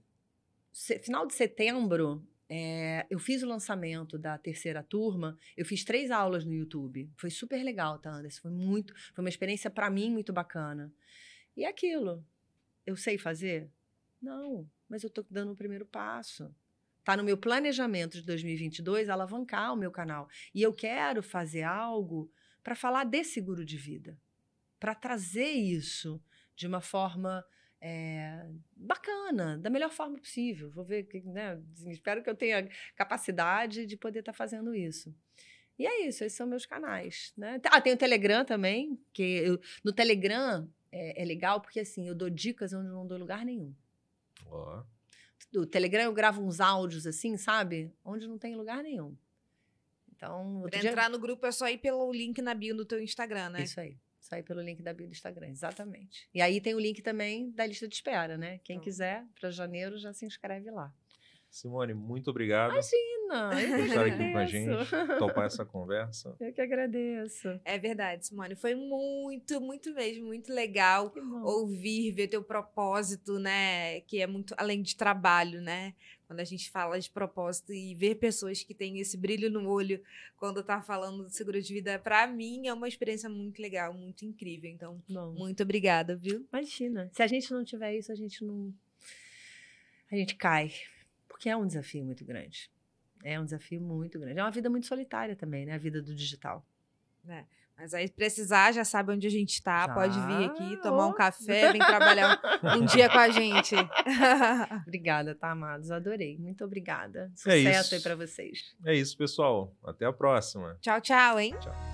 final de setembro, é, eu fiz o lançamento da terceira turma. Eu fiz três aulas no YouTube. Foi super legal, tá, Anderson? Foi muito. Foi uma experiência para mim muito bacana. E é aquilo. Eu sei fazer? Não, mas eu tô dando o primeiro passo. Tá no meu planejamento de 2022 alavancar o meu canal. E eu quero fazer algo para falar de seguro de vida, para trazer isso de uma forma é, bacana, da melhor forma possível. Vou ver, que, né? Espero que eu tenha capacidade de poder estar fazendo isso. E é isso, esses são meus canais. Né? Ah, tem o Telegram também, que eu- no Telegram é, é legal porque assim, eu dou dicas onde eu não dou lugar nenhum. Ó. Do Telegram eu gravo uns áudios assim, sabe? Onde não tem lugar nenhum. Então, Pra dia- entrar no grupo é só ir pelo link na bio do teu Instagram, né? Isso aí. Isso aí pelo link da bio do Instagram, exatamente. E aí tem o link também da lista de espera, né? Quem Então. quiser, para janeiro, já se inscreve lá. Simone, muito obrigado Imagina! Eu por estar aqui com a gente, topar essa conversa. Eu que agradeço. É verdade, Simone. Foi muito, muito mesmo, muito legal ouvir, ver teu propósito, né? Que é muito além de trabalho, né? Quando a gente fala de propósito e ver pessoas que têm esse brilho no olho quando tá falando do seguro de vida, pra mim é uma experiência muito legal, muito incrível. Então, Bom, muito obrigada, viu? imagina. Se a gente não tiver isso, a gente não. A gente cai. Porque é um desafio muito grande. É um desafio muito grande. É uma vida muito solitária também, né? A vida do digital. Mas aí, precisar, já sabe onde a gente tá. Já. Pode vir aqui, tomar um Oh. café, vem trabalhar um, um <laughs> dia com a gente. <laughs> Obrigada, tá, amados? Adorei. Muito obrigada. É Sucesso isso. aí pra vocês. É isso, pessoal. Até a próxima. tchau, tchau, hein? Tchau.